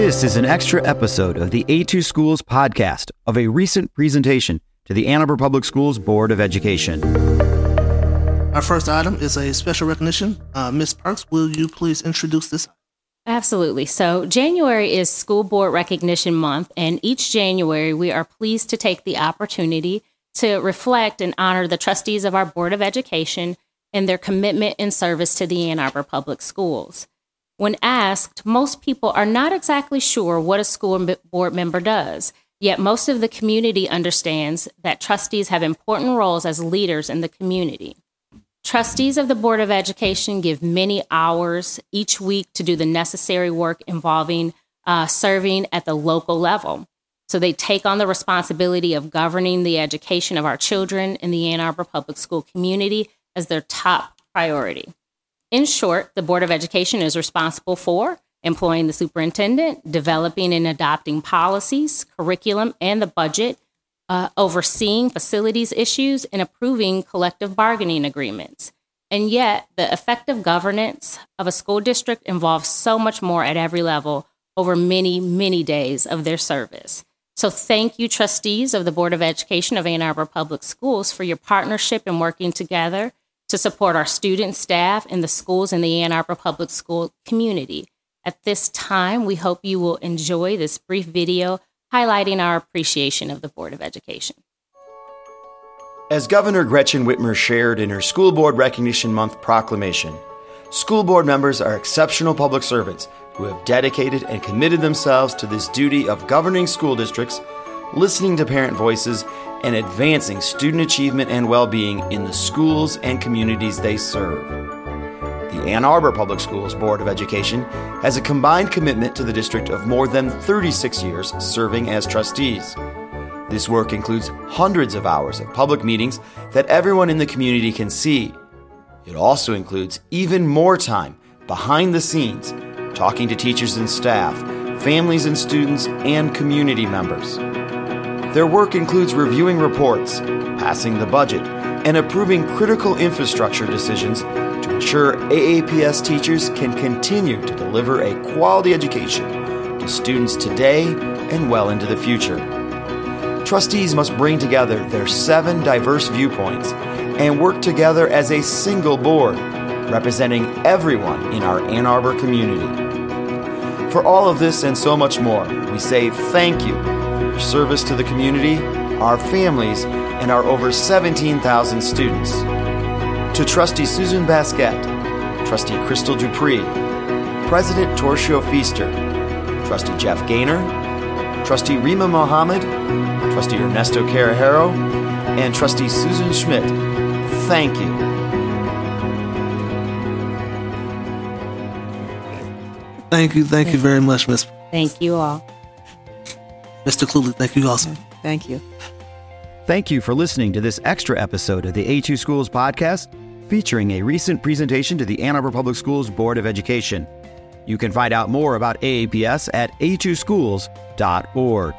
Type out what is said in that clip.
This is an extra episode of the A2 Schools podcast of a recent presentation to the Ann Arbor Public Schools Board of Education. Our first item is a special recognition. Uh, Ms. Parks, will you please introduce this? Absolutely. So, January is School Board Recognition Month, and each January we are pleased to take the opportunity to reflect and honor the trustees of our Board of Education and their commitment and service to the Ann Arbor Public Schools. When asked, most people are not exactly sure what a school board member does, yet most of the community understands that trustees have important roles as leaders in the community. Trustees of the Board of Education give many hours each week to do the necessary work involving uh, serving at the local level. So they take on the responsibility of governing the education of our children in the Ann Arbor Public School community as their top priority. In short, the Board of Education is responsible for employing the superintendent, developing and adopting policies, curriculum, and the budget, uh, overseeing facilities issues, and approving collective bargaining agreements. And yet, the effective governance of a school district involves so much more at every level over many, many days of their service. So, thank you, trustees of the Board of Education of Ann Arbor Public Schools, for your partnership in working together to support our students, staff, and the schools in the Ann Arbor Public School community. At this time, we hope you will enjoy this brief video highlighting our appreciation of the Board of Education. As Governor Gretchen Whitmer shared in her School Board Recognition Month proclamation, school board members are exceptional public servants who have dedicated and committed themselves to this duty of governing school districts, listening to parent voices, and advancing student achievement and well being in the schools and communities they serve. The Ann Arbor Public Schools Board of Education has a combined commitment to the district of more than 36 years serving as trustees. This work includes hundreds of hours of public meetings that everyone in the community can see. It also includes even more time behind the scenes, talking to teachers and staff, families and students, and community members. Their work includes reviewing reports, passing the budget, and approving critical infrastructure decisions to ensure AAPS teachers can continue to deliver a quality education to students today and well into the future. Trustees must bring together their seven diverse viewpoints and work together as a single board, representing everyone in our Ann Arbor community. For all of this and so much more, we say thank you service to the community, our families, and our over 17,000 students. To Trustee Susan Baskett, Trustee Krystal Dupree, President Torchio Feaster, Trustee Jeff Gaynor, Trustee Rima Mohammed, Trustee Ernesto Querijero, and Trustee Susan Schmidt, thank you. Thank you, thank you very much, Miss. Thank you all. Mr. Cluley, thank you also. Thank you. Thank you for listening to this extra episode of the A2 Schools podcast featuring a recent presentation to the Ann Arbor Public Schools Board of Education. You can find out more about AAPS at a2schools.org.